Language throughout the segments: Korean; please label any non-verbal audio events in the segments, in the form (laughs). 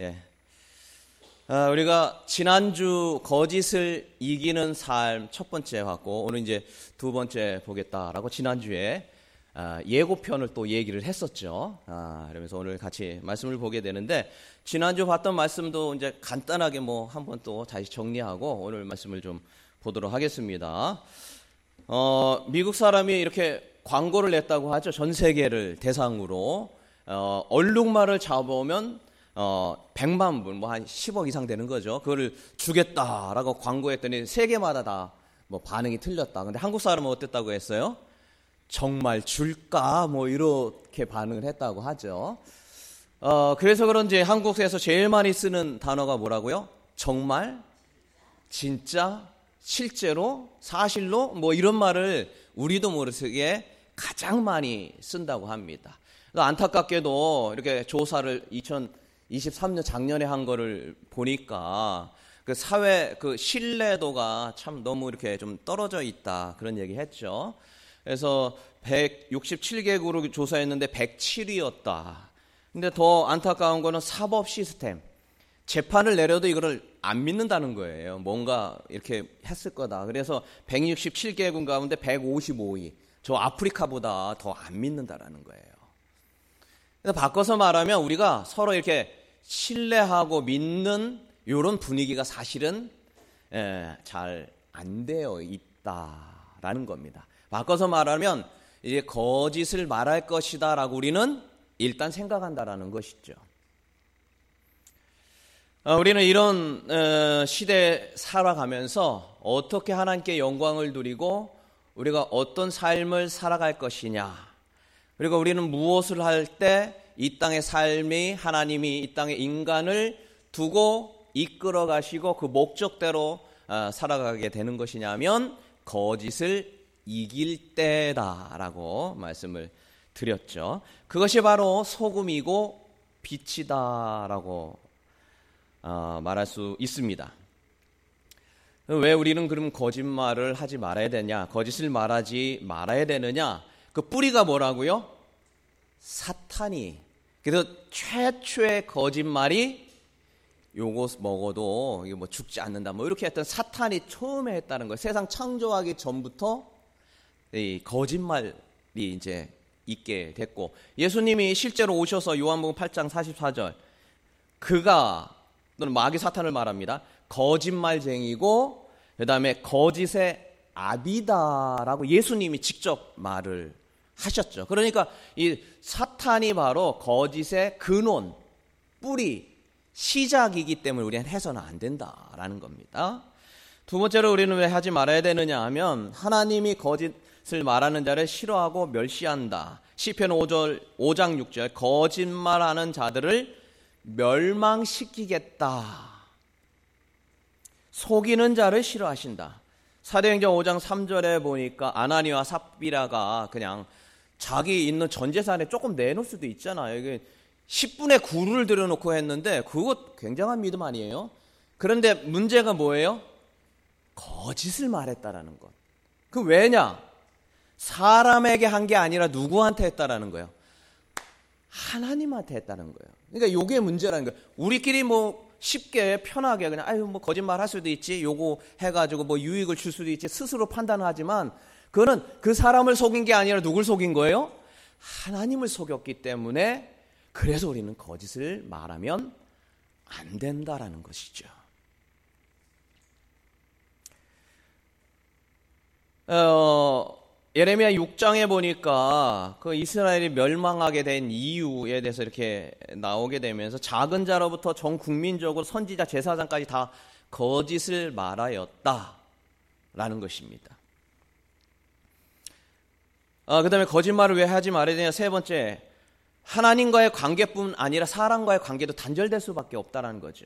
예. 아, 우리가 지난주 거짓을 이기는 삶 첫 번째 봤고 오늘 이제 두 번째 보겠다라고 지난주에 아, 예고편을 또 얘기를 했었죠. 아, 그러면서 오늘 같이 말씀을 보게 되는데 지난주 봤던 말씀도 이제 간단하게 뭐 한번 또 다시 정리하고 오늘 말씀을 좀 보도록 하겠습니다. 어, 미국 사람이 이렇게 광고를 냈다고 하죠. 전 세계를 대상으로 어, 얼룩말을 잡아오면 어, 100만 분, 뭐한 10억 이상 되는 거죠. 그거를 주겠다라고 광고했더니 세계마다 다 뭐 반응이 틀렸다. 근데 한국 사람은 어땠다고 했어요? 정말 줄까? 뭐 이렇게 반응을 했다고 하죠. 어, 그래서 그런지 한국에서 제일 많이 쓰는 단어가 뭐라고요? 정말? 진짜? 실제로? 사실로? 뭐 이런 말을 우리도 모르게 가장 많이 쓴다고 합니다. 안타깝게도 이렇게 조사를 2023년 작년에 한 거를 보니까 그 사회 그 신뢰도가 참 너무 이렇게 좀 떨어져 있다 그런 얘기 했죠. 그래서 167개국으로 조사했는데 107위였다. 근데 더 안타까운 거는 사법 시스템. 재판을 내려도 이거를 안 믿는다는 거예요. 뭔가 이렇게 했을 거다. 그래서 167개국 가운데 155위. 저 아프리카보다 더 안 믿는다라는 거예요. 바꿔서 말하면 우리가 서로 이렇게 신뢰하고 믿는 이런 분위기가 사실은 예, 잘안 되어 있다라는 겁니다. 바꿔서 말하면 이제 거짓을 말할 것이다라고 우리는 일단 생각한다라는 것이죠. 어, 우리는 이런 어, 시대에 살아가면서 어떻게 하나님께 영광을 누리고 우리가 어떤 삶을 살아갈 것이냐 그리고 우리는 무엇을 할 때 이 땅의 삶이 하나님이 이 땅의 인간을 두고 이끌어 가시고 그 목적대로 어, 살아가게 되는 것이냐면 거짓을 이길 때다라고 말씀을 드렸죠. 그것이 바로 소금이고 빛이다라고 어, 말할 수 있습니다. 왜 우리는 그럼 거짓말을 하지 말아야 되냐? 거짓을 말하지 말아야 되느냐? 그 뿌리가 뭐라고요? 사탄이. 그래서 최초의 거짓말이 요거 먹어도 이게 뭐 죽지 않는다. 뭐 이렇게 했던 사탄이 처음에 했다는 거예요. 세상 창조하기 전부터 이 거짓말이 이제 있게 됐고 예수님이 실제로 오셔서 요한복음 8장 44절 그가 또는 마귀 사탄을 말합니다. 거짓말쟁이고 그다음에 거짓의 아비다라고 예수님이 직접 말을 하셨죠. 그러니까 이 사탄이 바로 거짓의 근원, 뿌리, 시작이기 때문에 우리는 해서는 안 된다라는 겁니다. 두 번째로 우리는 왜 하지 말아야 되느냐 하면 하나님이 거짓을 말하는 자를 싫어하고 멸시한다. 시편 5절 5장 6절 거짓말하는 자들을 멸망시키겠다. 속이는 자를 싫어하신다. 사도행전 5장 3절에 보니까 아나니와 삽비라가 그냥 자기 있는 전 재산에 조금 내놓을 수도 있잖아요. 이게 10분의 9를 들여놓고 했는데 그것 굉장한 믿음 아니에요? 그런데 문제가 뭐예요? 거짓을 말했다라는 것. 그 왜냐? 사람에게 한 게 아니라 누구한테 했다라는 거예요. 하나님한테 했다는 거예요. 그러니까 요게 문제라는 거예요. 우리끼리 뭐 쉽게 편하게 그냥 아유 뭐 거짓말 할 수도 있지. 요거 해 가지고 뭐 유익을 줄 수도 있지. 스스로 판단하지만 그거는 그 사람을 속인 게 아니라 누굴 속인 거예요? 하나님을 속였기 때문에 그래서 우리는 거짓을 말하면 안 된다라는 것이죠. 어, 예레미야 6장에 보니까 그 이스라엘이 멸망하게 된 이유에 대해서 이렇게 나오게 되면서 작은 자로부터 전 국민적으로 선지자 제사장까지 다 거짓을 말하였다라는 것입니다. 어, 그 다음에 거짓말을 왜 하지 말아야 되냐. 세 번째, 하나님과의 관계뿐 아니라 사람과의 관계도 단절될 수밖에 없다라는 거죠.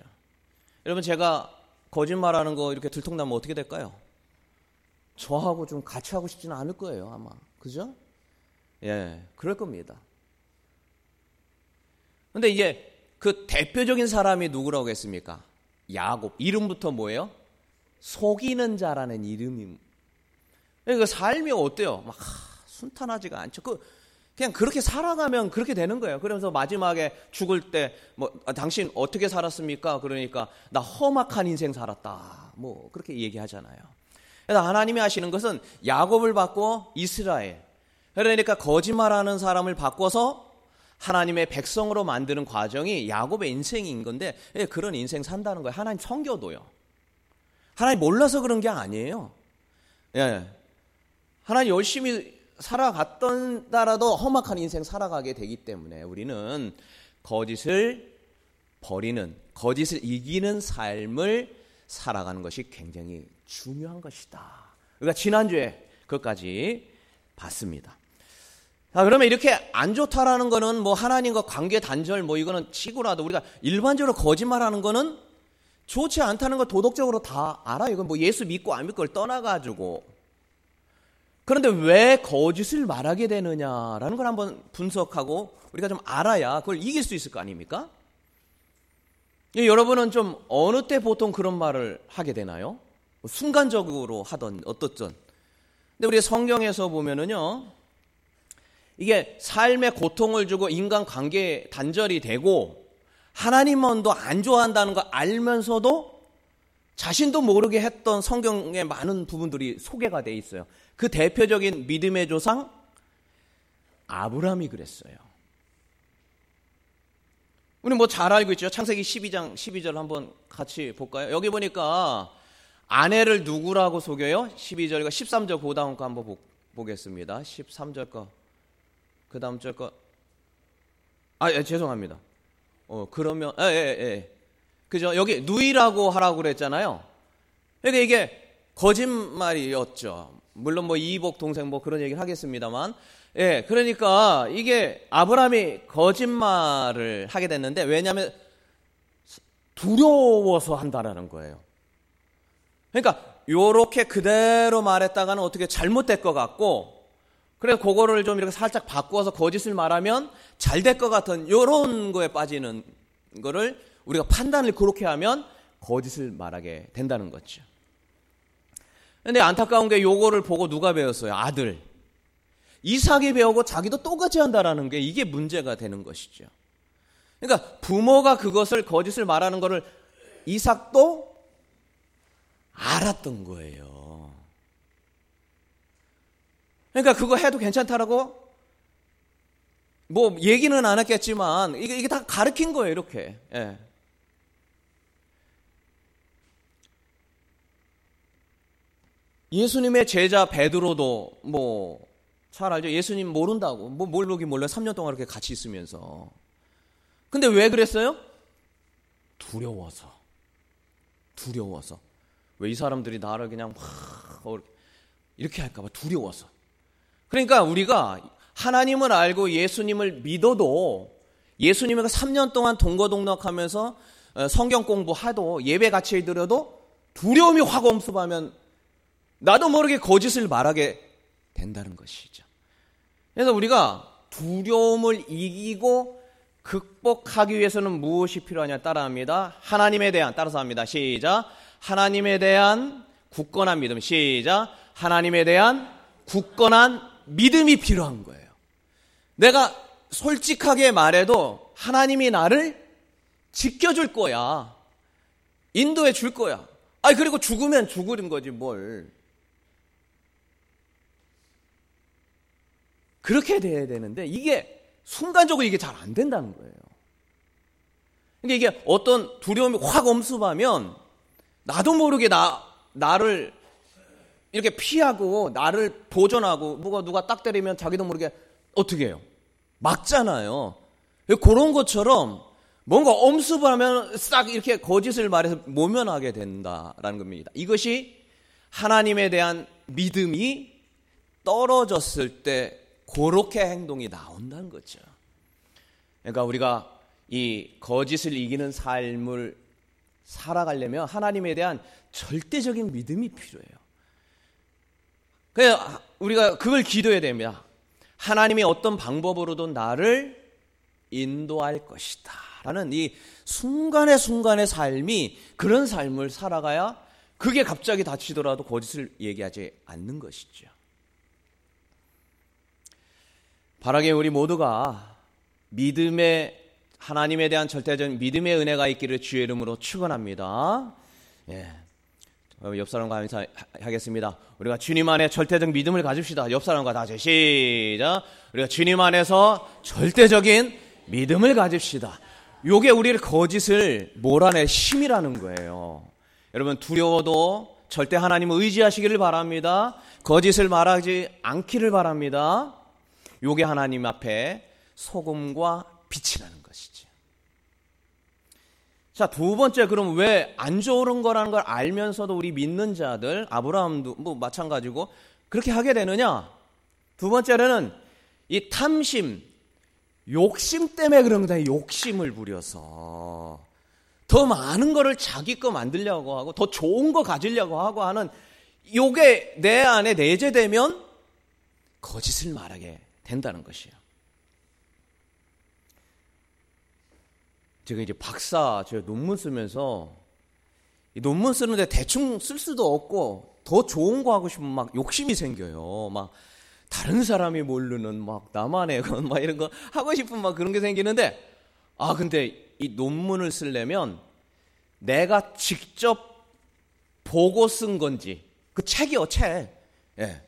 여러분, 제가 거짓말하는 거 이렇게 들통나면 어떻게 될까요? 저하고 좀 같이 하고 싶지는 않을 거예요, 아마. 그죠? 예, 그럴 겁니다. 근데 이제 그 대표적인 사람이 누구라고 했습니까? 야곱. 이름부터 뭐예요? 속이는 자라는 이름이. 그러니까 삶이 어때요? 막 순탄하지가 않죠. 그 그냥 그렇게 살아가면 그렇게 되는 거예요. 그러면서 마지막에 죽을 때, 뭐, 아, 당신 어떻게 살았습니까? 그러니까, 나 험악한 인생 살았다. 뭐, 그렇게 얘기하잖아요. 그래서 하나님이 하시는 것은 야곱을 바꿔 이스라엘. 그러니까 거짓말하는 사람을 바꿔서 하나님의 백성으로 만드는 과정이 야곱의 인생인 건데, 예, 그런 인생 산다는 거예요. 하나님 성교도요. 하나님 몰라서 그런 게 아니에요. 예. 하나님 열심히 살아갔던 따라도 험악한 인생 살아가게 되기 때문에 우리는 거짓을 버리는, 거짓을 이기는 삶을 살아가는 것이 굉장히 중요한 것이다. 우리가 지난주에 그것까지 봤습니다. 자, 그러면 이렇게 안 좋다라는 거는 뭐 하나님과 관계 단절 뭐 이거는 치고라도 우리가 일반적으로 거짓말하는 거는 좋지 않다는 걸 도덕적으로 다 알아요. 이건 뭐 예수 믿고 안 믿고를 떠나가지고 그런데 왜 거짓을 말하게 되느냐라는 걸 한번 분석하고 우리가 좀 알아야 그걸 이길 수 있을 거 아닙니까? 예, 여러분은 좀 어느 때 보통 그런 말을 하게 되나요? 순간적으로 하던 어떻든. 근데 우리 성경에서 보면은요, 이게 삶의 고통을 주고 인간 관계 단절이 되고 하나님만도 안 좋아한다는 걸 알면서도 자신도 모르게 했던 성경의 많은 부분들이 소개가 돼 있어요. 그 대표적인 믿음의 조상 아브라함이 그랬어요. 우리 뭐 잘 알고 있죠. 창세기 12장 12절 한번 같이 볼까요? 여기 보니까 아내를 누구라고 속여요? 12절과 13절 그 다음 거 한번 보, 겠습니다 13절 거. 그 다음 절 거. 아, 예, 죄송합니다. 어, 그러면, 예, 예, 예. 그죠? 여기 누이라고 하라고 그랬잖아요. 그러니까 이게 거짓말이었죠. 물론 뭐 이복 동생 뭐 그런 얘기를 하겠습니다만 예, 그러니까 이게 아브라함이 거짓말을 하게 됐는데 왜냐하면 두려워서 한다라는 거예요. 그러니까 요렇게 그대로 말했다가는 어떻게 잘못될 것 같고 그래서 그거를 좀 이렇게 살짝 바꾸어서 거짓을 말하면 잘 될 것 같은 요런 거에 빠지는 거를 우리가 판단을 그렇게 하면 거짓을 말하게 된다는 거죠. 근데 안타까운 게 요거를 보고 누가 배웠어요? 아들. 이삭이 배우고 자기도 똑같이 한다라는 게 이게 문제가 되는 것이죠. 그러니까 부모가 그것을 거짓을 말하는 것을 이삭도 알았던 거예요. 그러니까 그거 해도 괜찮다라고 뭐 얘기는 안 했겠지만 이게 이게 다 가르친 거예요, 이렇게. 예. 예수님의 제자 베드로도 뭐 잘 알죠. 예수님 모른다고. 뭐 모르긴 몰라. 3년 동안 이렇게 같이 있으면서. 근데 왜 그랬어요? 두려워서. 두려워서. 왜 이 사람들이 나를 그냥 막 이렇게 할까봐 두려워서. 그러니까 우리가 하나님을 알고 예수님을 믿어도 예수님과 3년 동안 동거동락하면서 어, 성경 공부하도 예배 같이 드려도 두려움이 확 엄습하면 나도 모르게 거짓을 말하게 된다는 것이죠. 그래서 우리가 두려움을 이기고 극복하기 위해서는 무엇이 필요하냐 따라 합니다. 하나님에 대한 따라서 합니다. 시작. 하나님에 대한 굳건한 믿음. 시작. 하나님에 대한 굳건한 믿음이 필요한 거예요. 내가 솔직하게 말해도 하나님이 나를 지켜줄 거야. 인도해 줄 거야. 아니, 그리고 죽으면 죽으는 거지, 뭘. 그렇게 돼야 되는데 이게 순간적으로 이게 잘 안 된다는 거예요. 그러니까 이게 어떤 두려움이 확 엄습하면 나도 모르게 나 나를 이렇게 피하고 나를 보존하고 누가 누가 딱 때리면 자기도 모르게 어떻게 해요? 막잖아요. 그런 것처럼 뭔가 엄습을 하면 싹 이렇게 거짓을 말해서 모면하게 된다라는 겁니다. 이것이 하나님에 대한 믿음이 떨어졌을 때 그렇게 행동이 나온다는 거죠. 그러니까 우리가 이 거짓을 이기는 삶을 살아가려면 하나님에 대한 절대적인 믿음이 필요해요. 그래서 우리가 그걸 기도해야 됩니다. 하나님이 어떤 방법으로든 나를 인도할 것이다. 라는 이 순간의 순간의 삶이 그런 삶을 살아가야 그게 갑자기 닥치더라도 거짓을 얘기하지 않는 것이죠. 바라게 우리 모두가 믿음의 하나님에 대한 절대적인 믿음의 은혜가 있기를 주의 이름으로 축원합니다. 예. 옆 사람과 인사하겠습니다. 우리가 주님 안에 절대적 믿음을 가집시다. 옆 사람과 다시 시작. 우리가 주님 안에서 절대적인 믿음을 가집시다. 요게 우리를 거짓을 몰아낼 힘이라는 거예요. 여러분 두려워도 절대 하나님을 의지하시기를 바랍니다. 거짓을 말하지 않기를 바랍니다. 요게 하나님 앞에 소금과 빛이라는 것이죠. 자, 두 번째, 그럼 왜 안 좋은 거라는 걸 알면서도 우리 믿는 자들, 아브라함도 뭐 마찬가지고, 그렇게 하게 되느냐? 두 번째로는 이 탐심, 욕심 때문에 그런 거다. 욕심을 부려서. 더 많은 거를 자기 거 만들려고 하고, 더 좋은 거 가지려고 하고 하는, 요게 내 안에 내재되면 거짓을 말하게 된다는 것이에요. 제가 이제 박사 제가 논문 쓰면서 논문 쓰는데 대충 쓸 수도 없고 더 좋은 거 하고 싶으면 막 욕심이 생겨요. 막 다른 사람이 모르는 막 나만의 (laughs) 건막 이런 거 하고 싶은 막 그런 게 생기는데 아 근데 이 논문을 쓰려면 내가 직접 보고 쓴 건지 그 책이요 책 예.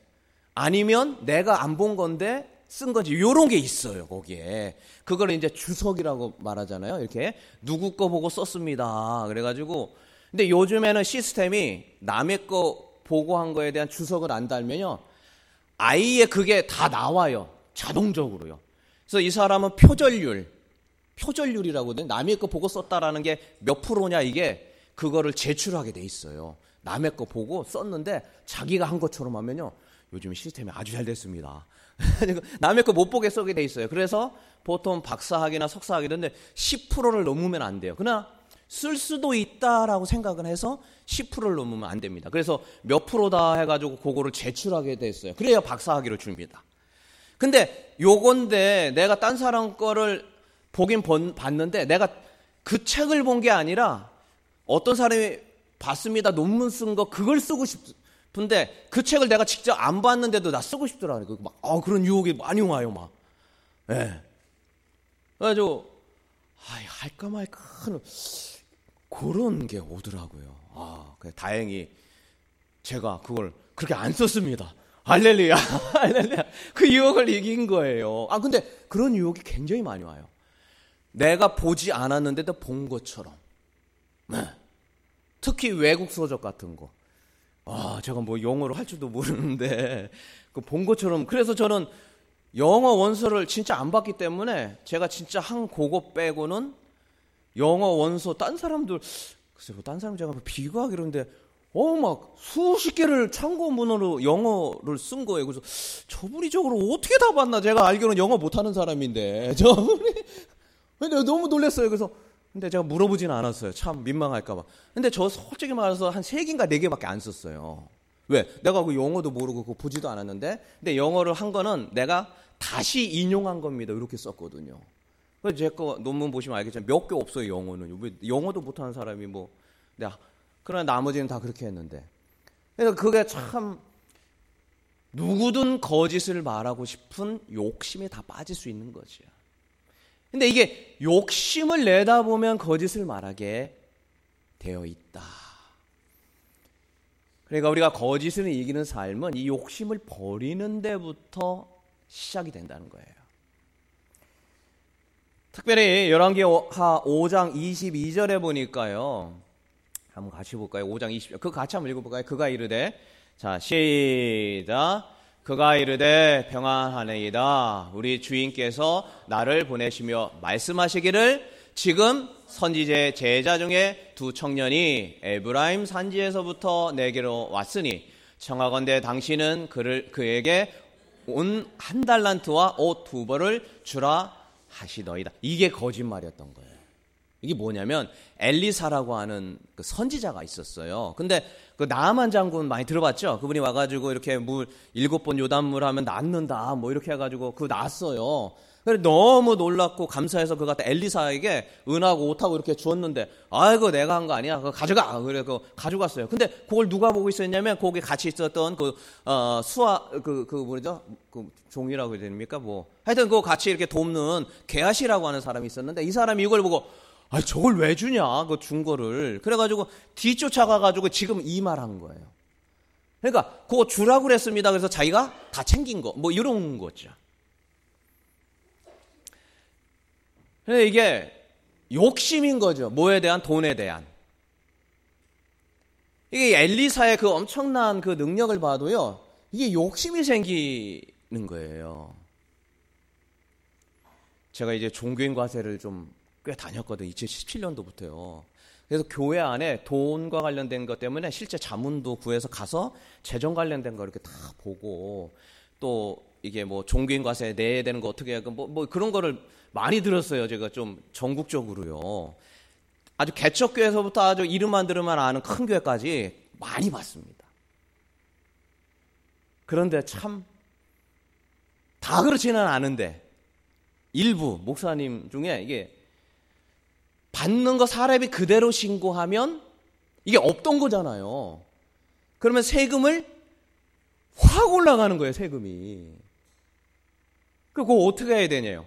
아니면 내가 안 본 건데 쓴 건지 요런 게 있어요 거기에. 그걸 이제 주석이라고 말하잖아요 이렇게. 누구 거 보고 썼습니다. 그래가지고. 근데 요즘에는 시스템이 남의 거 보고 한 거에 대한 주석을 안 달면요 아예 그게 다 나와요 자동적으로요. 그래서 이 사람은 표절률 표절률이라고 는 남의 거 보고 썼다라는 게 몇 프로냐 이게 그거를 제출하게 돼 있어요. 남의 거 보고 썼는데 자기가 한 것처럼 하면요 요즘 시스템이 아주 잘 됐습니다. (laughs) 남의 거 못 보게 쓰게 돼 있어요. 그래서 보통 박사학위나 석사학위 이런데 10%를 넘으면 안 돼요. 그러나 쓸 수도 있다라고 생각을 해서 10%를 넘으면 안 됩니다. 그래서 몇 프로다 해가지고 그거를 제출하게 됐어요. 그래야 박사학위를 줍니다. 근데 요건데 내가 딴 사람 거를 보긴 봤는데 내가 그 책을 본 게 아니라 어떤 사람이 봤습니다. 논문 쓴 거 그걸 쓰고 싶, 근데 그 책을 내가 직접 안 봤는데도 나 쓰고 싶더라고요. 막, 아, 그런 유혹이 많이 와요, 막. 예. 네. 그래가지고, 아, 할까 말까 하는 그런 게 오더라고요. 아, 다행히 제가 그걸 그렇게 안 썼습니다. 할렐루야, (laughs) 할렐루야. 그 유혹을 이긴 거예요. 아, 근데 그런 유혹이 굉장히 많이 와요. 내가 보지 않았는데도 본 것처럼. 네. 특히 외국 서적 같은 거. 아, 제가 뭐 영어를 할 줄도 모르는데 그 본 것처럼 그래서 저는 영어 원서를 진짜 안 봤기 때문에 제가 진짜 한 그거 빼고는 영어 원서 딴 사람들 글쎄 뭐 딴 사람 제가 뭐 비교하기 그러는데 어 막 수십 개를 참고문으로 영어를 쓴 거예요. 그래서 저분이 저걸 어떻게 다 봤나? 제가 알기로는 영어 못하는 사람인데 (laughs) 저분이 근데 너무 놀랐어요. 그래서 근데 제가 물어보지는 않았어요. 참 민망할까봐. 근데 저 솔직히 말해서 한 세 개인가 네 개밖에 안 썼어요. 왜? 내가 그 영어도 모르고 그 보지도 않았는데, 근데 영어를 한 거는 내가 다시 인용한 겁니다. 이렇게 썼거든요. 그래서 제거 논문 보시면 알겠지만 몇 개 없어요, 영어는. 왜 영어도 못하는 사람이 뭐, 네, 그러나 나머지는 다 그렇게 했는데. 그래서 그게 참, 누구든 거짓을 말하고 싶은 욕심에 다 빠질 수 있는 거지요. 근데 이게 욕심을 내다 보면 거짓을 말하게 되어 있다. 그러니까 우리가 거짓을 이기는 삶은 이 욕심을 버리는 데부터 시작이 된다는 거예요. 특별히 열왕기하 5장 22절에 보니까요. 한번 같이 볼까요? 5장 20절. 그 같이 한번 읽어볼까요? 그가 이르되 자 시작 그가 이르되 평안하네이다. 우리 주인께서 나를 보내시며 말씀하시기를 지금 선지제 제자 중에 두 청년이 에브라임 산지에서부터 내게로 왔으니 청하건대 당신은 그를 그에게 온 한 달란트와 옷 두 벌을 주라 하시더이다. 이게 거짓말이었던 거예요. 이게 뭐냐면 엘리사라고 하는 그 선지자가 있었어요. 근데 그 나만 장군 많이 들어봤죠? 그분이 와가지고 이렇게 물 일곱 번 요단물 하면 낫는다 뭐 이렇게 해가지고 그 났어요. 그래 너무 놀랐고 감사해서 그가 엘리사에게 은하고 옷하고 이렇게 주었는데 아이고 내가 한 거 아니야. 그거 가져가. 그래 그 가져갔어요. 근데 그걸 누가 보고 있었냐면 거기 같이 있었던 그 어, 수아 그그 그 뭐죠? 그 종이라고 해야 됩니까? 뭐 하여튼 그거 같이 이렇게 돕는 게하시라고 하는 사람이 있었는데 이 사람이 이걸 보고 아 저걸 왜 주냐? 그 준 거를 그래가지고 뒤쫓아가 가지고 지금 이 말 한 거예요. 그러니까 그거 주라고 그랬습니다. 그래서 자기가 다 챙긴 거 뭐 이런 거죠. 이게 욕심인 거죠. 뭐에 대한 돈에 대한. 이게 엘리사의 그 엄청난 그 능력을 봐도요. 이게 욕심이 생기는 거예요. 제가 이제 종교인 과세를 좀 꽤 다녔거든요. 2017년도부터요. 그래서 교회 안에 돈과 관련된 것 때문에 실제 자문도 구해서 가서 재정 관련된 거 이렇게 다 보고 또 이게 뭐 종교인 과세 내야 되는 거 어떻게 하고 뭐, 뭐 그런 거를 많이 들었어요. 제가 좀 전국적으로요. 아주 개척교회에서부터 아주 이름만 들으면 아는 큰 교회까지 많이 봤습니다. 그런데 참 다 그렇지는 않은데 일부 목사님 중에 이게 받는 거 사람이 그대로 신고하면 이게 없던 거잖아요. 그러면 세금을 확 올라가는 거예요, 세금이. 그거 어떻게 해야 되냐요?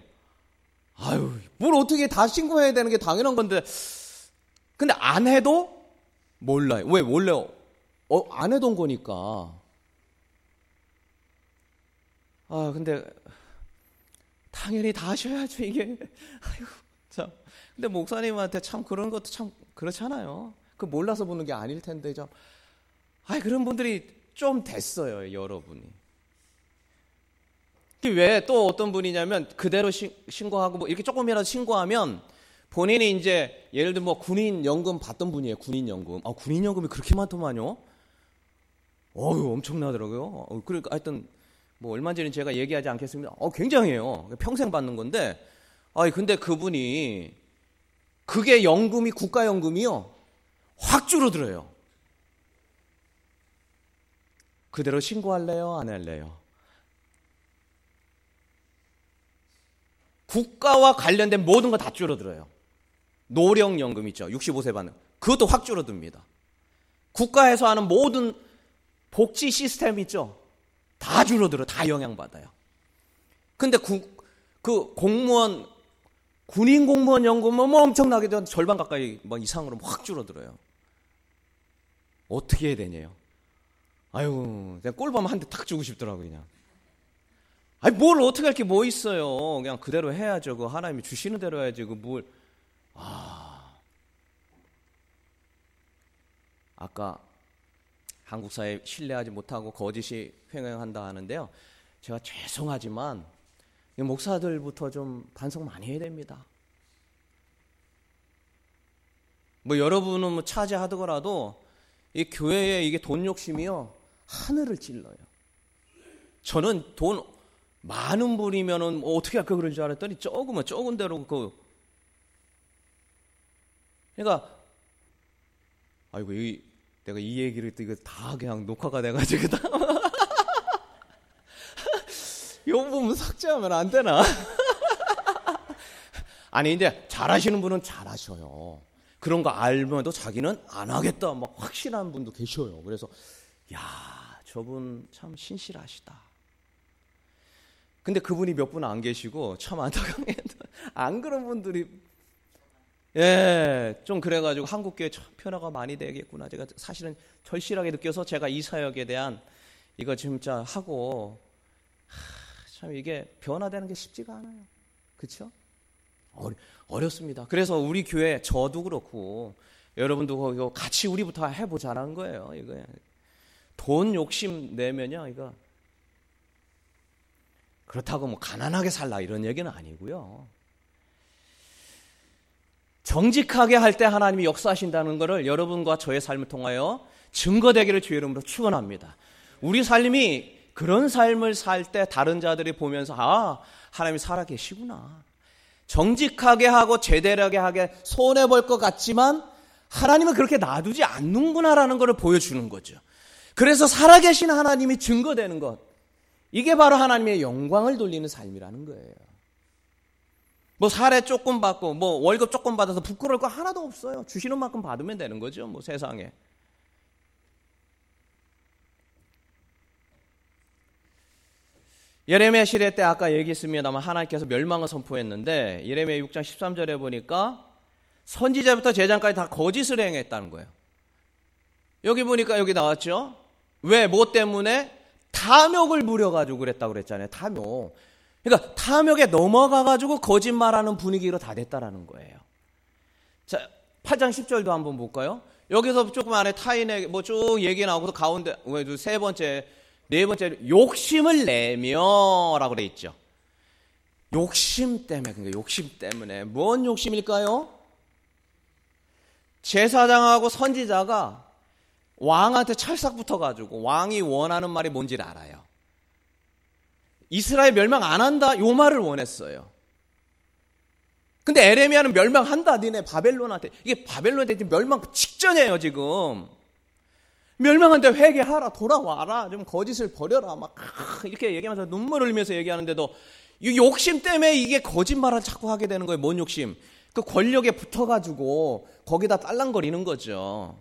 아유, 뭘 어떻게 다 신고해야 되는 게 당연한 건데. 근데 안 해도 몰라요. 왜 몰라요? 어, 안 해둔 거니까. 아, 근데 당연히 다 하셔야죠, 이게. (laughs) 아유, 참. 근데 목사님한테 참 그런 것도 참 그렇잖아요. 그 몰라서 보는 게 아닐 텐데 좀. 아, 그런 분들이 좀 됐어요, 여러분이. 왜 또 어떤 분이냐면 그대로 시, 신고하고 뭐 이렇게 조금이라도 신고하면 본인이 이제 예를 들면 뭐 군인 연금 받던 분이에요. 군인 연금. 아, 군인 연금이 그렇게 많더만요. 어유 엄청나더라고요. 어, 그러니까 하여튼 뭐 얼마 전에 제가 얘기하지 않겠습니다. 어, 굉장해요. 평생 받는 건데. 아, 근데 그분이 그게 연금이 국가연금이요. 확 줄어들어요. 그대로 신고할래요? 안 할래요? 국가와 관련된 모든 거 다 줄어들어요. 노령연금 있죠. 65세 받는. 그것도 확 줄어듭니다. 국가에서 하는 모든 복지 시스템 있죠. 다 줄어들어. 다 영향받아요. 근데 국, 그 공무원, 군인 공무원 연금은 뭐 엄청나게 절반 가까이 뭐 이상으로 확 줄어들어요. 어떻게 해야 되냐요? 아유, 그냥 꼴 보면 한대 탁 주고 싶더라고요, 그냥. 아니 뭘 어떻게 할 게 뭐 있어요. 그냥 그대로 해야죠. 그 하나님이 주시는 대로 해야지. 그 뭘. 아. 아까 한국 사회 신뢰하지 못하고 거짓이 횡행한다 하는데요. 제가 죄송하지만 목사들부터 좀 반성 많이 해야 됩니다. 뭐 여러분은 뭐 차지하더라도 이 교회에 이게 돈 욕심이요 하늘을 찔러요. 저는 돈 많은 분이면은 뭐 어떻게 할까 그런 줄 알았더니 조금은 적은 대로 그 그러니까 아이고 이 내가 이 얘기를 또 이거 다 그냥 녹화가 돼가지고 다. 이 부분 삭제하면 안 되나? (laughs) 아니 근데 잘하시는 분은 잘하셔요. 그런 거 알면도 자기는 안 하겠다 막 확신한 분도 계셔요. 그래서 야 저분 참 신실하시다. 근데 그분이 몇 분 안 계시고 참 안타깝게도 (laughs) 안 그런 분들이 예, 좀 그래가지고 한국교회 참 변화가 많이 되겠구나. 제가 사실은 절실하게 느껴서 제가 이 사역에 대한 이거 진짜 하고 하, 참 이게 변화되는 게 쉽지가 않아요. 그렇죠? 어렵습니다. 그래서 우리 교회 저도 그렇고 여러분도 같이 우리부터 해보자는 거예요. 이거 돈 욕심 내면요, 이거 그렇다고 뭐 가난하게 살라 이런 얘기는 아니고요. 정직하게 할 때 하나님이 역사하신다는 것을 여러분과 저의 삶을 통하여 증거되기를 주의 이름으로 축원합니다. 우리 삶이 그런 삶을 살 때 다른 자들이 보면서 아 하나님이 살아계시구나. 정직하게 하고 제대로하게 하게 손해 볼 것 같지만 하나님은 그렇게 놔두지 않는구나라는 것을 보여주는 거죠. 그래서 살아계신 하나님이 증거되는 것. 이게 바로 하나님의 영광을 돌리는 삶이라는 거예요. 뭐 사례 조금 받고 뭐 월급 조금 받아서 부끄러울 거 하나도 없어요. 주시는 만큼 받으면 되는 거죠. 뭐 세상에. 예레미야 시대 때 아까 얘기했습니다만 하나님께서 멸망을 선포했는데 예레미야 6장 13절에 보니까 선지자부터 제장까지 다 거짓을 행했다는 거예요. 여기 보니까 여기 나왔죠. 왜? 뭐 때문에? 탐욕을 부려가지고 그랬다고 그랬잖아요. 탐욕. 그러니까 탐욕에 넘어가가지고 거짓말하는 분위기로 다 됐다라는 거예요. 자, 8장 10절도 한번 볼까요? 여기서 조금 안에 타인에게 뭐 쭉 얘기 나오고 가운데 세 번째 네 번째 욕심을 내며라고 돼 있죠. 욕심 때문에 그러니까 욕심 때문에 뭔 욕심일까요? 제사장하고 선지자가 왕한테 찰싹 붙어가지고 왕이 원하는 말이 뭔지를 알아요. 이스라엘 멸망 안 한다 요 말을 원했어요. 근데 에레미야는 멸망한다 니네 바벨론한테 이게 바벨론한테 멸망 직전이에요 지금. 멸망한데 회개하라, 돌아와라, 좀 거짓을 버려라, 막 이렇게 얘기하면서 눈물 흘리면서 얘기하는데도 이 욕심 때문에 이게 거짓말을 자꾸 하게 되는 거예요. 뭔 욕심? 그 권력에 붙어가지고 거기다 딸랑거리는 거죠.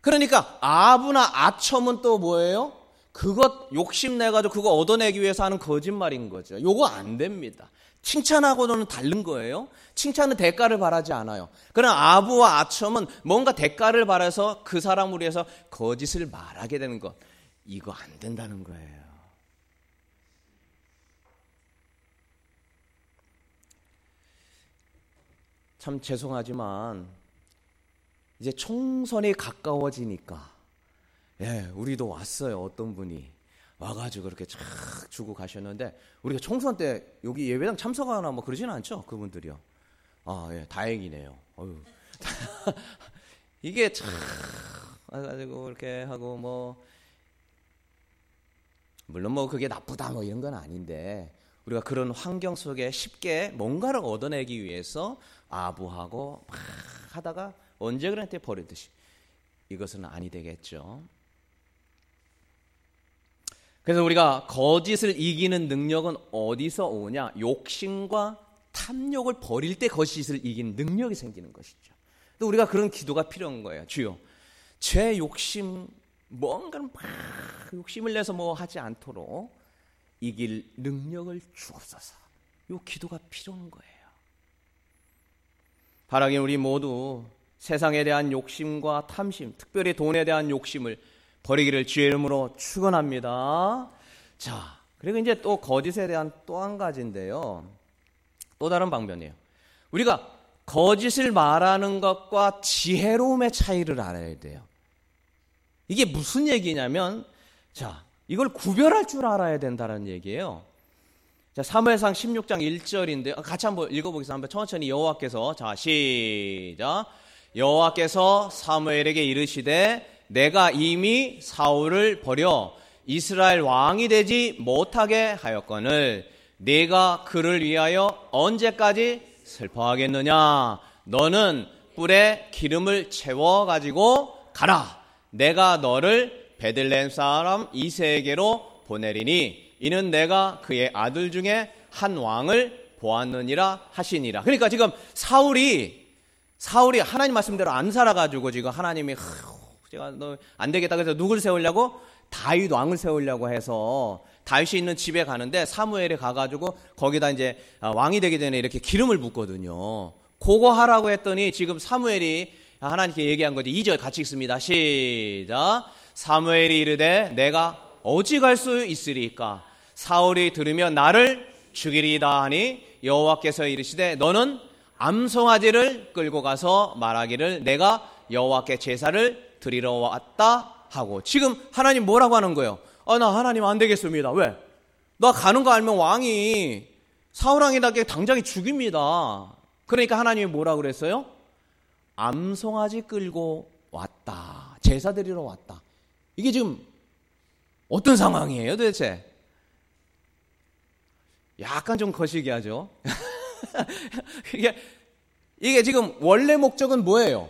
그러니까 아부나 아첨은 또 뭐예요? 그것 욕심 내가지고 그거 얻어내기 위해서 하는 거짓말인 거죠. 요거 안 됩니다. 칭찬하고는 다른 거예요. 칭찬은 대가를 바라지 않아요. 그러나 아부와 아첨은 뭔가 대가를 바라서 그 사람을 위해서 거짓을 말하게 되는 것. 이거 안 된다는 거예요. 참 죄송하지만 이제 총선이 가까워지니까 예, 우리도 왔어요. 어떤 분이 와가지고 그렇게 쫙 주고 가셨는데 우리가 총선 때 여기 예배당 참석하나 뭐 그러지는 않죠 그분들이요. 아 예, 다행이네요. 어휴. (laughs) 이게 참 와가지고 이렇게 하고 뭐 물론 뭐 그게 나쁘다 뭐 이런 건 아닌데 우리가 그런 환경 속에 쉽게 뭔가를 얻어내기 위해서 아부하고 막 하다가 언제 그한테 버리듯이 이것은 아니 되겠죠. 그래서 우리가 거짓을 이기는 능력은 어디서 오냐? 욕심과 탐욕을 버릴 때 거짓을 이기는 능력이 생기는 것이죠. 또 우리가 그런 기도가 필요한 거예요. 주요. 제 욕심, 뭔가를 막 욕심을 내서 뭐 하지 않도록 이길 능력을 주옵소서. 요 기도가 필요한 거예요. 바라기 우리 모두 세상에 대한 욕심과 탐심, 특별히 돈에 대한 욕심을 버리기를 주의 이름으로 축원합니다. 자, 그리고 이제 또 거짓에 대한 또 한 가지인데요. 또 다른 방면이에요. 우리가 거짓을 말하는 것과 지혜로움의 차이를 알아야 돼요. 이게 무슨 얘기냐면, 자, 이걸 구별할 줄 알아야 된다는 얘기예요. 자, 사무엘상 16장 1절인데 아, 같이 한번 읽어보겠습니다. 한번 천천히 여호와께서 자 시작 여호와께서 사무엘에게 이르시되 내가 이미 사울을 버려 이스라엘 왕이 되지 못하게 하였거늘 내가 그를 위하여 언제까지 슬퍼하겠느냐? 너는 뿔에 기름을 채워 가지고 가라. 내가 너를 베들레헴 사람 이세에게로 보내리니 이는 내가 그의 아들 중에 한 왕을 보았느니라 하시니라. 그러니까 지금 사울이 사울이 하나님 말씀대로 안 살아가지고 지금 하나님이 제가 너 안 되겠다 그래서 누굴 세우려고 다윗 왕을 세우려고 해서 다윗이 있는 집에 가는데 사무엘에 가가지고 거기다 이제 아, 왕이 되기 전에 이렇게 기름을 붓거든요. 그거 하라고 했더니 지금 사무엘이 하나님께 얘기한 거지. 2절 같이 읽습니다. 시작. 사무엘이 이르되 내가 어찌 갈 수 있으리까? 사울이 들으면 나를 죽이리다 하니 여호와께서 이르시되 너는 암송아지를 끌고 가서 말하기를 내가 여호와께 제사를 드리러 왔다 하고 지금 하나님 뭐라고 하는 거예요? 아, 나 하나님 안 되겠습니다. 왜? 나 가는 거 알면 왕이 사울왕이답게 당장에 죽입니다. 그러니까 하나님이 뭐라 그랬어요? 암송아지 끌고 왔다. 제사 드리러 왔다. 이게 지금 어떤 상황이에요, 도대체? 약간 좀 거시기 하죠. (laughs) 이게 이게 지금 원래 목적은 뭐예요?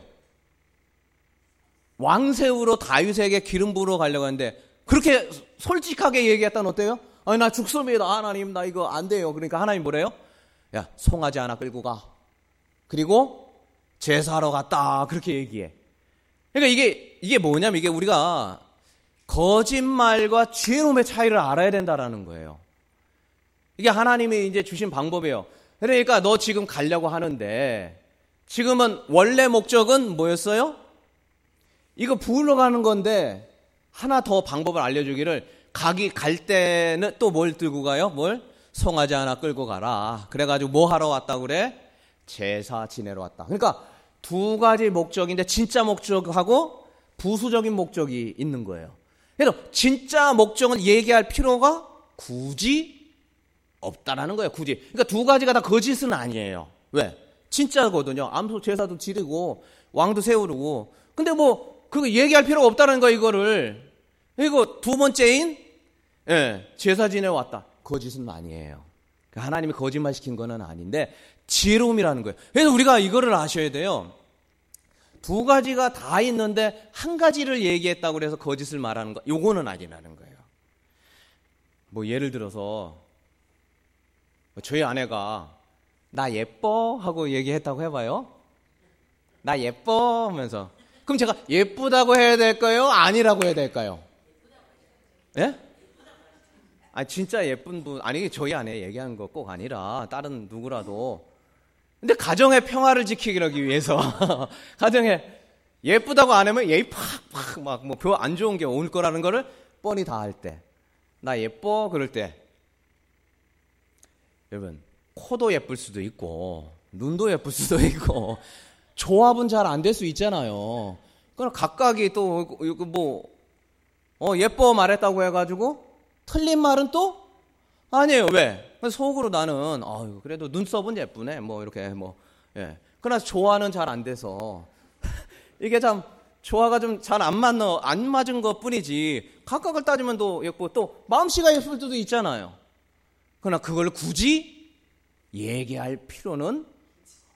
왕새우로 다윗에게 기름 부으러 가려고 하는데 그렇게 솔직하게 얘기했다는 어때요? 아니 나 죽습니다 하나님 나 이거 안 돼요. 그러니까 하나님 뭐래요? 야, 송아지 하나 끌고 가. 그리고 제사하러 갔다. 그렇게 얘기해. 그러니까 이게, 이게 뭐냐면 이게 우리가 거짓말과 죄놈의 차이를 알아야 된다라는 거예요. 이게 하나님이 이제 주신 방법이에요. 그러니까 너 지금 가려고 하는데 지금은 원래 목적은 뭐였어요? 이거 부으러 가는 건데 하나 더 방법을 알려주기를 가기 갈 때는 또 뭘 들고 가요? 뭘? 송아지 하나 끌고 가라. 그래가지고 뭐 하러 왔다 그래? 제사 지내러 왔다. 그러니까 두 가지 목적인데 진짜 목적하고 부수적인 목적이 있는 거예요. 그래서 진짜 목적은 얘기할 필요가 굳이 없다라는 거예요. 굳이. 그러니까 두 가지가 다 거짓은 아니에요. 왜? 진짜거든요. 암소 제사도 지르고 왕도 세우고. 근데 뭐 그거 얘기할 필요가 없다는 거 이거를. 그리고 두 번째인 예, 제사 지내 왔다. 거짓은 아니에요. 그러니까 하나님이 거짓말 시킨 거는 아닌데 지혜로움이라는 거예요. 그래서 우리가 이거를 아셔야 돼요. 두 가지가 다 있는데 한 가지를 얘기했다고 그래서 거짓을 말하는 거, 요거는 아니라는 거예요. 뭐 예를 들어서 저희 아내가 나 예뻐 하고 얘기했다고 해봐요. 나 예뻐 하면서 그럼 제가 예쁘다고 해야 될까요? 아니라고 해야 될까요? 예? 아 진짜 예쁜 분 아니 저희 아내 얘기하는 거꼭 아니라 다른 누구라도 근데 가정의 평화를 지키기 위해서 (laughs) 가정에 예쁘다고 안 하면 예의 팍팍 막뭐 안 좋은 게 올 거라는 거를 뻔히 다 할 때 나 예뻐 그럴 때 여러분 코도 예쁠 수도 있고 눈도 예쁠 수도 있고 조합은 잘 안 될 수 있잖아요. 그럼 각각이 또뭐 어, 예뻐 말했다고 해가지고 틀린 말은 또 아니에요. 왜? 속으로 나는 아유 그래도 눈썹은 예쁘네. 뭐 이렇게 뭐 예. 그러나 조화는 잘 안 돼서 (laughs) 이게 참 조화가 좀 잘 안 맞는 안 맞은 것 뿐이지 각각을 따지면 또 예쁘고 또 마음씨가 예쁠 때도 있잖아요. 그러나 그걸 굳이 얘기할 필요는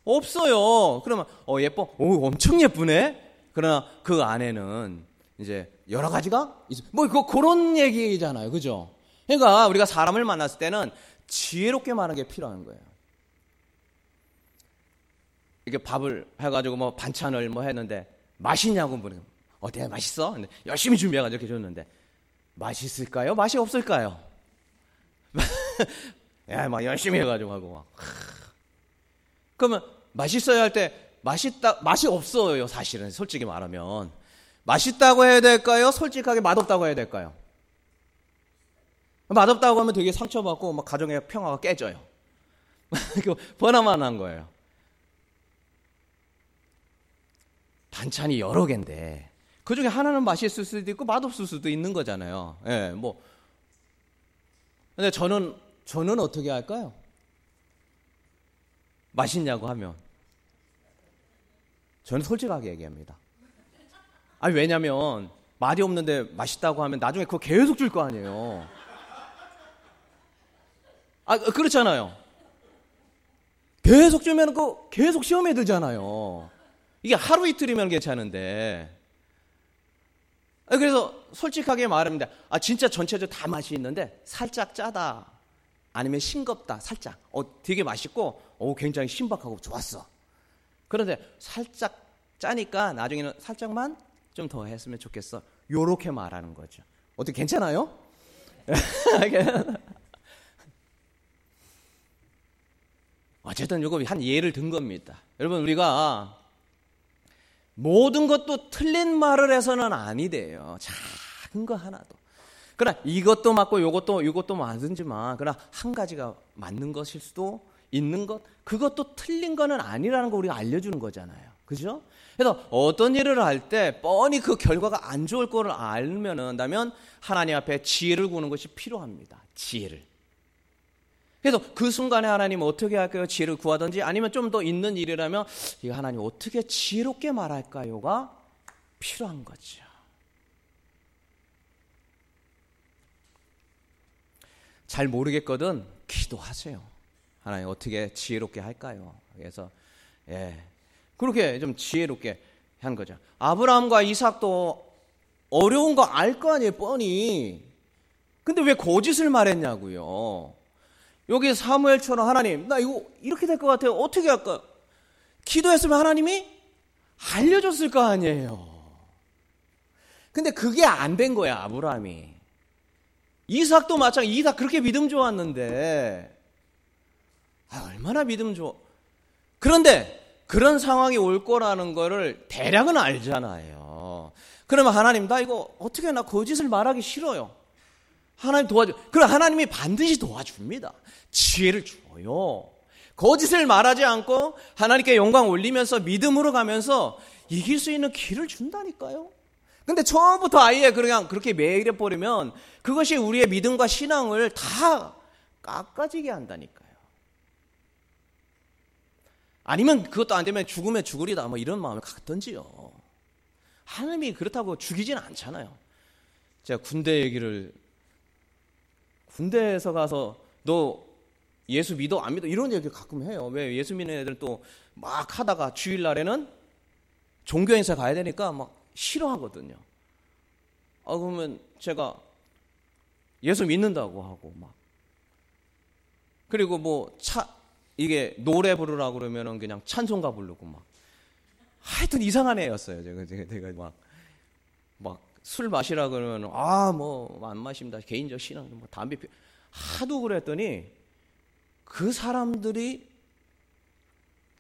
없어요. 그러면 어 예뻐, 오 엄청 예쁘네. 그러나 그 안에는 이제 여러 가지가. 뭐 그, 그런 얘기잖아요, 그죠? 그러니까 우리가 사람을 만났을 때는 지혜롭게 말하는 게 필요한 거예요. 이게 밥을 해가지고 뭐 반찬을 뭐 했는데 맛있냐고 물으면 어때 맛있어? 근데 열심히 준비해가지고 이렇게 줬는데 맛있을까요? 맛이 없을까요? (laughs) 야, 막 열심히 해가지고 하고 막. 그러면 맛있어야 할 때 맛있다 맛이 없어요 사실은 솔직히 말하면 맛있다고 해야 될까요? 솔직하게 맛없다고 해야 될까요? 맛없다고 하면 되게 상처받고 막 가정의 평화가 깨져요. (laughs) 번화만한 거예요. 반찬이 여러 개인데 그 중에 하나는 맛있을 수도 있고 맛없을 수도 있는 거잖아요. 예, 네, 뭐. 근데 저는 저는 어떻게 할까요? 맛있냐고 하면 저는 솔직하게 얘기합니다. 아니 왜냐면 말이 없는데 맛있다고 하면 나중에 그거 계속 줄 거 아니에요. 아, 그렇잖아요. 계속 주면 그 계속 시험에 들잖아요. 이게 하루 이틀이면 괜찮은데. 그래서 솔직하게 말합니다. 아, 진짜 전체적으로 다 맛이 있는데 살짝 짜다. 아니면 싱겁다. 살짝. 어, 되게 맛있고, 어, 굉장히 신박하고 좋았어. 그런데 살짝 짜니까 나중에는 살짝만 좀 더 했으면 좋겠어. 요렇게 말하는 거죠. 어떻게 괜찮아요? (laughs) 어쨌든 이거 한 예를 든 겁니다. 여러분 우리가 모든 것도 틀린 말을 해서는 아니돼요. 작은 거 하나도. 그러나 이것도 맞고 이것도 이것도 맞은지만 그러나 한 가지가 맞는 것일 수도 있는 것 그것도 틀린 거는 아니라는 거 우리가 알려주는 거잖아요. 그죠? 그래서 어떤 일을 할 때 뻔히 그 결과가 안 좋을 거를 알면은 다면 하나님 앞에 지혜를 구는 것이 필요합니다. 지혜를. 그래서 그 순간에 하나님 어떻게 할까요? 지혜를 구하든지 아니면 좀 더 있는 일이라면 이거 하나님 어떻게 지혜롭게 말할까요가 필요한 거죠. 잘 모르겠거든 기도하세요. 하나님 어떻게 지혜롭게 할까요? 그래서 예 그렇게 좀 지혜롭게 한 거죠. 아브라함과 이삭도 어려운 거 알 거 아니에요, 뻔히. 근데 왜 거짓을 말했냐고요. 여기 사무엘처럼 하나님, 나 이거 이렇게 될 것 같아요. 어떻게 할까? 기도했으면 하나님이 알려줬을 거 아니에요. 근데 그게 안 된 거야, 아브라함이. 이삭도 마찬가지, 이삭 그렇게 믿음 좋았는데, 아, 얼마나 믿음 좋아. 그런데 그런 상황이 올 거라는 거를 대략은 알잖아요. 그러면 하나님, 나 이거 어떻게 나 거짓을 말하기 싫어요. 하나님 도와줘. 그럼 하나님이 반드시 도와줍니다. 지혜를 줘요. 거짓을 말하지 않고 하나님께 영광 올리면서 믿음으로 가면서 이길 수 있는 길을 준다니까요. 근데 처음부터 아예 그냥 그렇게 매일해 버리면 그것이 우리의 믿음과 신앙을 다 깎아지게 한다니까요. 아니면 그것도 안 되면 죽으면 죽으리다 뭐 이런 마음을 갖던지요. 하나님이 그렇다고 죽이지는 않잖아요. 제가 군대 얘기를 군대에서 가서 너 예수 믿어 안 믿어 이런 얘기 가끔 해요. 왜 예수 믿는 애들 또막 하다가 주일날에는 종교 행사 가야 되니까 막 싫어하거든요. 아 그러면 제가 예수 믿는다고 하고 막 그리고 뭐 차 이게 노래 부르라고 그러면은 그냥 찬송가 부르고 막 하여튼 이상한 애였어요. 제가 제가, 제가 막 막 술 마시라 그러면 아 뭐 안 마십니다. 개인적 신앙 뭐 담배 피 하도 그랬더니 그 사람들이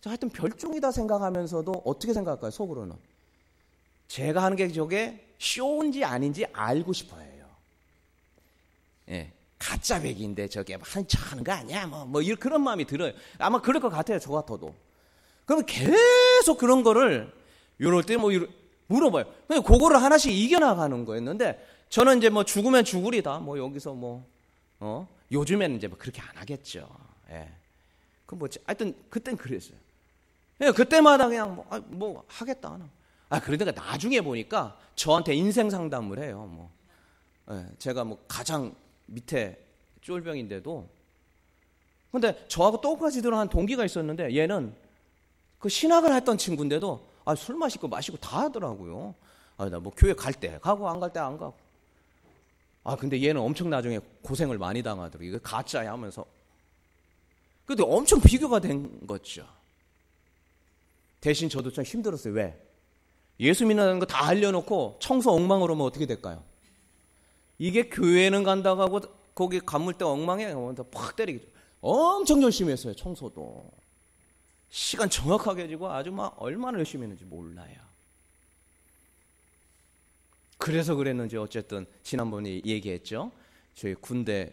하여튼 별종이다 생각하면서도 어떻게 생각할까요? 속으로는 제가 하는 게 저게 쇼인지 아닌지 알고 싶어요. 예. 가짜 백인데 저게 한참 하는 거 아니야? 뭐, 뭐, 그런 마음이 들어요. 아마 그럴 것 같아요. 저 같아도. 그러면 계속 그런 거를, 이럴 때 뭐, 물어봐요. 근데 그거를 하나씩 이겨나가는 거였는데, 저는 이제 뭐 죽으면 죽으리다. 뭐 여기서 뭐, 어? 요즘에는 이제 뭐 그렇게 안 하겠죠. 예. 그 뭐, 하여튼, 그땐 그랬어요. 예, 그때마다 그냥 뭐, 아, 뭐 하겠다. 아, 그러니까 나중에 보니까 저한테 인생 상담을 해요. 뭐. 예, 제가 뭐 가장 밑에 쫄병인데도 근데 저하고 똑같이 들어한 동기가 있었는데 얘는 그 신학을 했던 친구인데도 아, 술 마시고 마시고 다 하더라고요. 아, 나 뭐 교회 갈 때 가고 안 갈 때 안 가고. 아, 근데 얘는 엄청 나중에 고생을 많이 당하더라고요. 이거 가짜야 하면서. 근데 엄청 비교가 된 거죠. 대신 저도 좀 힘들었어요. 왜? 예수 믿는 거 다 알려놓고 청소 엉망으로 하면 어떻게 될까요? 이게 교회는 간다고 하고 거기 감물 때 엉망해. 팍 때리기. 엄청 열심히 했어요. 청소도. 시간 정확하게 해주고 아주 막 얼마나 열심히 했는지 몰라요. 그래서 그랬는지 어쨌든 지난번에 얘기했죠. 저희 군대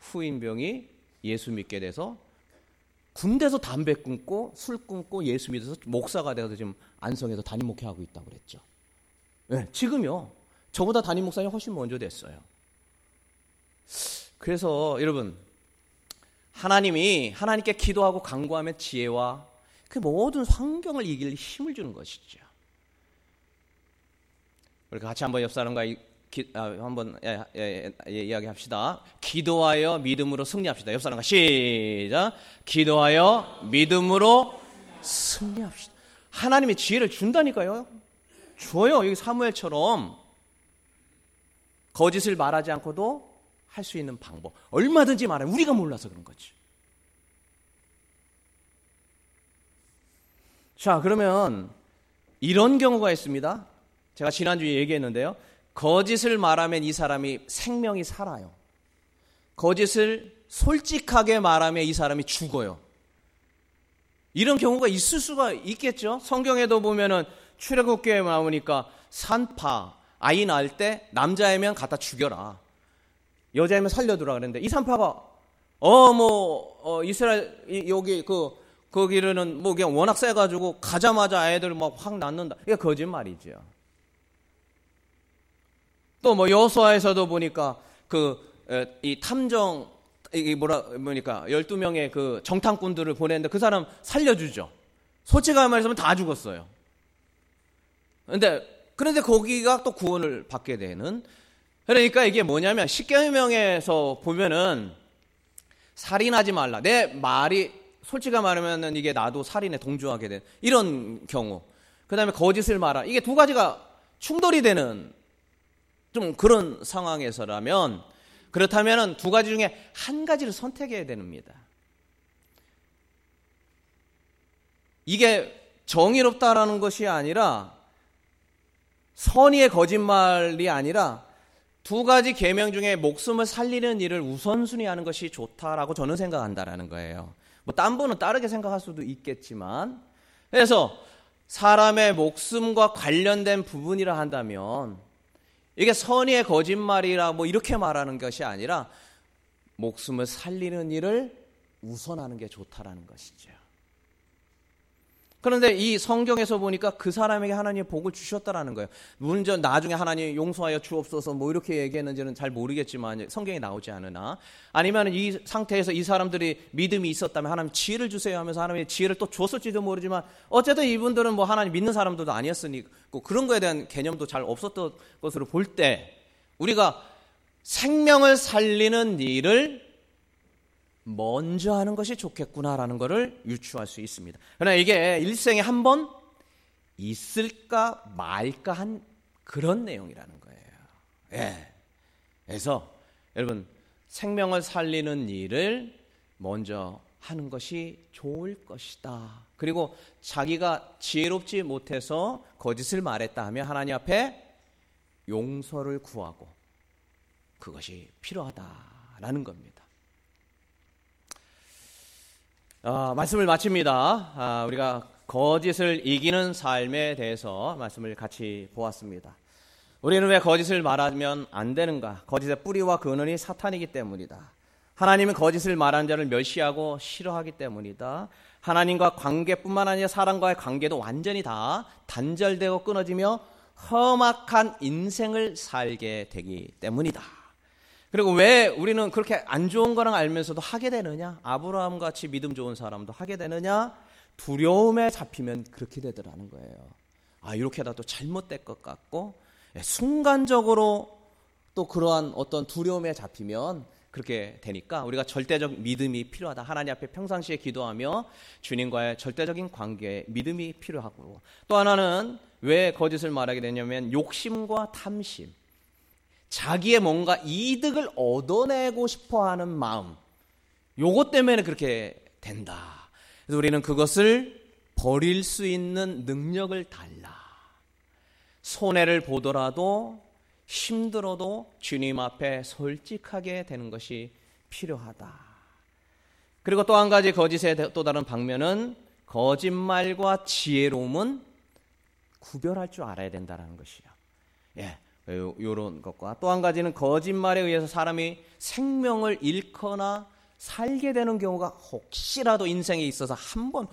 후임병이 예수 믿게 돼서 군대에서 담배 끊고 술 끊고 예수 믿어서 목사가 되어서 지금 안성에서 담임 목회하고 있다고 그랬죠. 네, 지금요. 저보다 담임 목사님 훨씬 먼저 됐어요. 그래서 여러분 하나님이 하나님께 기도하고 간구하면 지혜와 그 모든 환경을 이길 힘을 주는 것이죠. 우리 같이 한번 옆 사람과 기, 아, 한번 예, 예, 예, 이야기합시다. 기도하여 믿음으로 승리합시다. 옆 사람과 시작. 기도하여 믿음으로 승리합시다. 하나님의 지혜를 준다니까요. 줘요. 여기 사무엘처럼 거짓을 말하지 않고도 할 수 있는 방법. 얼마든지 말해. 우리가 몰라서 그런 거지. 자, 그러면 이런 경우가 있습니다. 제가 지난주에 얘기했는데요. 거짓을 말하면 이 사람이 생명이 살아요. 거짓을 솔직하게 말하면 이 사람이 죽어요. 이런 경우가 있을 수가 있겠죠. 성경에도 보면은 출애굽기에 나오니까 산파 아이 낳을 때 남자이면 갖다 죽여라. 여자이면 살려두라 그랬는데 이 산파가 어뭐 어, 이스라엘 여기 그 거기는 뭐 그냥 워낙 세가지고 가자마자 아이들 막 확 낳는다. 이게 거짓말이죠. 또뭐 여수아에서도 보니까 그 이 탐정 이게 뭐라 뭐니까 12명의 그 정탐꾼들을 보냈는데 그 사람 살려주죠. 솔직하게 말해서 다 죽었어요. 근데 그런데 거기가 또 구원을 받게 되는 그러니까 이게 뭐냐면 십계명에서 보면은 살인하지 말라. 내 말이 솔직히 말하면은 이게 나도 살인에 동조하게 된 이런 경우. 그다음에 거짓을 말하. 이게 두 가지가 충돌이 되는 좀 그런 상황에서라면 그렇다면 두 가지 중에 한 가지를 선택해야 됩니다. 이게 정의롭다라는 것이 아니라 선의의 거짓말이 아니라 두 가지 계명 중에 목숨을 살리는 일을 우선순위하는 것이 좋다라고 저는 생각한다라는 거예요. 뭐 딴 분은 다르게 생각할 수도 있겠지만 그래서 사람의 목숨과 관련된 부분이라 한다면 이게 선의의 거짓말이라 뭐 이렇게 말하는 것이 아니라 목숨을 살리는 일을 우선하는 게 좋다라는 것이죠. 그런데 이 성경에서 보니까 그 사람에게 하나님의 복을 주셨다라는 거예요. 물론 나중에 하나님 용서하여 주옵소서 뭐 이렇게 얘기했는지는 잘 모르겠지만 성경에 나오지 않으나 아니면 이 상태에서 이 사람들이 믿음이 있었다면 하나님 지혜를 주세요 하면서 하나님의 지혜를 또 줬을지도 모르지만 어쨌든 이분들은 뭐 하나님 믿는 사람들도 아니었으니 그런 거에 대한 개념도 잘 없었던 것으로 볼 때 우리가 생명을 살리는 일을 먼저 하는 것이 좋겠구나라는 것을 유추할 수 있습니다. 그러나 이게 일생에 한 번 있을까 말까 한 그런 내용이라는 거예요. 예. 그래서 여러분 생명을 살리는 일을 먼저 하는 것이 좋을 것이다. 그리고 자기가 지혜롭지 못해서 거짓을 말했다 하면 하나님 앞에 용서를 구하고 그것이 필요하다라는 겁니다. 어, 말씀을 마칩니다. 아, 우리가 거짓을 이기는 삶에 대해서 말씀을 같이 보았습니다. 우리는 왜 거짓을 말하면 안 되는가? 거짓의 뿌리와 근원이 사탄이기 때문이다. 하나님은 거짓을 말한 자를 멸시하고 싫어하기 때문이다. 하나님과 관계뿐만 아니라 사람과의 관계도 완전히 다 단절되고 끊어지며 험악한 인생을 살게 되기 때문이다. 그리고 왜 우리는 그렇게 안 좋은 거랑 알면서도 하게 되느냐? 아브라함 같이 믿음 좋은 사람도 하게 되느냐? 두려움에 잡히면 그렇게 되더라는 거예요. 아, 이렇게 하다 또 잘못될 것 같고, 예, 순간적으로 또 그러한 어떤 두려움에 잡히면 그렇게 되니까 우리가 절대적 믿음이 필요하다. 하나님 앞에 평상시에 기도하며 주님과의 절대적인 관계, 믿음이 필요하고 또 하나는 왜 거짓을 말하게 되냐면 욕심과 탐심. 자기의 뭔가 이득을 얻어내고 싶어 하는 마음. 요것 때문에 그렇게 된다. 그래서 우리는 그것을 버릴 수 있는 능력을 달라. 손해를 보더라도 힘들어도 주님 앞에 솔직하게 되는 것이 필요하다. 그리고 또 한 가지 거짓의 또 다른 방면은 거짓말과 지혜로움은 구별할 줄 알아야 된다는 것이요. 예. 이런 것과 또 한 가지는 거짓말에 의해서 사람이 생명을 잃거나 살게 되는 경우가 혹시라도 인생에 있어서 한 번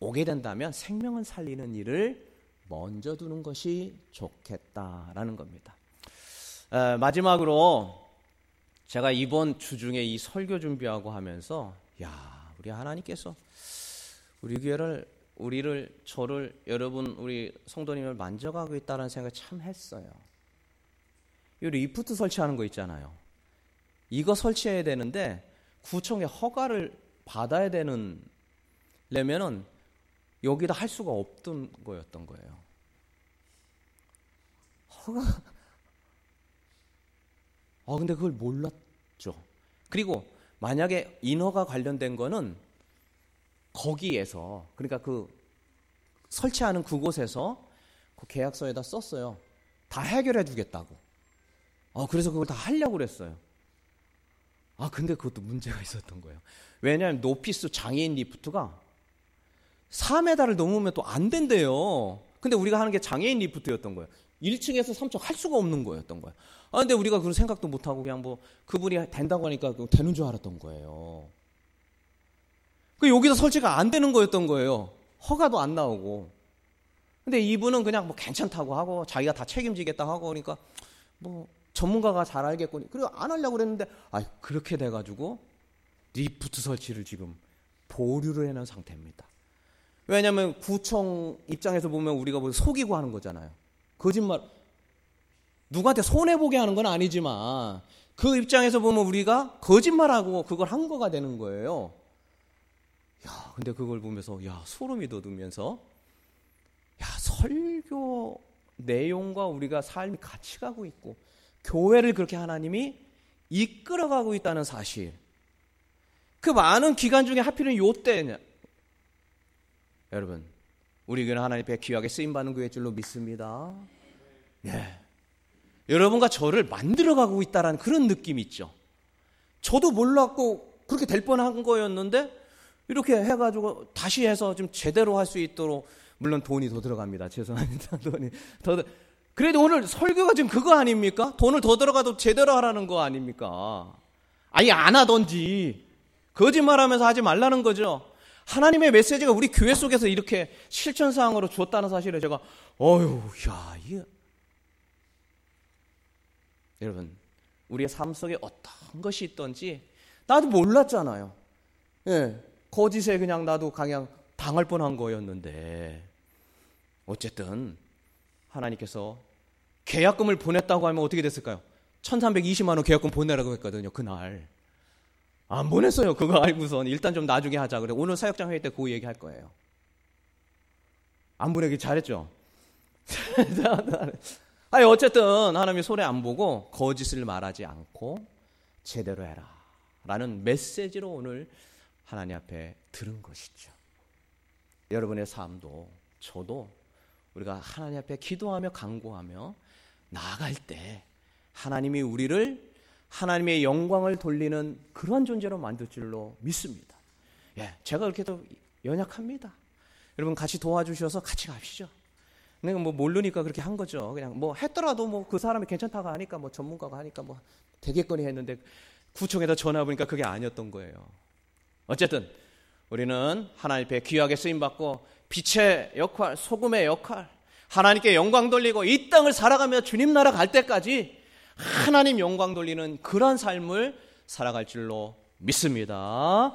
오게 된다면 생명을 살리는 일을 먼저 두는 것이 좋겠다라는 겁니다. 에, 마지막으로 제가 이번 주 중에 이 설교 준비하고 하면서 야 우리 하나님께서 우리 교회를 우리를 저를 여러분 우리 성도님을 만져가고 있다는 생각 참 했어요. 이 리프트 설치하는 거 있잖아요. 이거 설치해야 되는데 구청에 허가를 받아야 되는 려면은 여기다 할 수가 없던 거였던 거예요. 허가 아 근데 그걸 몰랐죠. 그리고 만약에 인허가 관련된 거는 거기에서 그러니까 그 설치하는 그곳에서 그 계약서에다 썼어요. 다 해결해 주겠다고. 아, 그래서 그걸 다 하려고 그랬어요. 아, 근데 그것도 문제가 (laughs) 있었던 거예요. 왜냐하면 높이가 장애인 리프트가 4m를 넘으면 또 안 된대요. 근데 우리가 하는 게 장애인 리프트였던 거예요. 1층에서 3층 할 수가 없는 거였던 거예요. 아, 근데 우리가 그런 생각도 못하고 그냥 뭐 그분이 된다고 하니까 되는 줄 알았던 거예요. 그 여기서 설치가 안 되는 거였던 거예요. 허가도 안 나오고. 근데 이분은 그냥 뭐 괜찮다고 하고 자기가 다 책임지겠다 하고 그러니까 뭐 전문가가 잘 알겠거니. 그리고 안 하려고 그랬는데, 아 그렇게 돼가지고 리프트 설치를 지금 보류를 해놓은 상태입니다. 왜냐하면 구청 입장에서 보면 우리가 뭐 속이고 하는 거잖아요. 거짓말. 누구한테 손해보게 하는 건 아니지만 그 입장에서 보면 우리가 거짓말하고 그걸 한 거가 되는 거예요. 야, 근데 그걸 보면서 야, 소름이 돋으면서 야, 설교 내용과 우리가 삶이 같이 가고 있고 교회를 그렇게 하나님이 이끌어가고 있다는 사실. 그 많은 기간 중에 하필은 요 때냐. 여러분, 우리 교회는 하나님 께 귀하게 쓰임받는 교회 줄로 믿습니다. 예. 여러분과 저를 만들어가고 있다는 그런 느낌이 있죠. 저도 몰랐고 그렇게 될 뻔한 거였는데 이렇게 해가지고 다시 해서 좀 제대로 할 수 있도록 물론 돈이 더 들어갑니다. 죄송합니다. (laughs) 돈이 더 그래도 오늘 설교가 지금 그거 아닙니까? 돈을 더 들어가도 제대로 하라는 거 아닙니까? 아니 안 하던지 거짓말하면서 하지 말라는 거죠. 하나님의 메시지가 우리 교회 속에서 이렇게 실천 사항으로 줬다는 사실을 제가 어휴 야 이게 여러분 우리의 삶 속에 어떤 것이 있던지 나도 몰랐잖아요. 예, 거짓에 그냥 나도 그냥 당할 뻔한 거였는데 어쨌든 하나님께서 계약금을 보냈다고 하면 어떻게 됐을까요? 1320만 원 계약금 보내라고 했거든요. 그날. 안 보냈어요. 그거 알고선 일단 좀 나중에 하자. 그래. 오늘 사역장 회의 때 그 얘기 할 거예요. 안 보내기 잘했죠. (laughs) 아니 어쨌든 하나님이 손에 안 보고 거짓을 말하지 않고 제대로 해라. 라는 메시지로 오늘 하나님 앞에 들은 것이죠. 여러분의 삶도 저도 우리가 하나님 앞에 기도하며 간구하며 나아갈 때 하나님이 우리를 하나님의 영광을 돌리는 그러한 존재로 만들 줄로 믿습니다. 예, 제가 그렇게도 연약합니다. 여러분 같이 도와주셔서 같이 갑시죠. 내가 뭐 모르니까 그렇게 한 거죠. 그냥 뭐 했더라도 뭐 그 사람이 괜찮다고 하니까 뭐 전문가가 하니까 뭐 되겠거니 했는데 구청에다 전화 보니까 그게 아니었던 거예요. 어쨌든 우리는 하나님 앞에 귀하게 쓰임 받고 빛의 역할, 소금의 역할, 하나님께 영광 돌리고 이 땅을 살아가며 주님 나라 갈 때까지 하나님 영광 돌리는 그런 삶을 살아갈 줄로 믿습니다.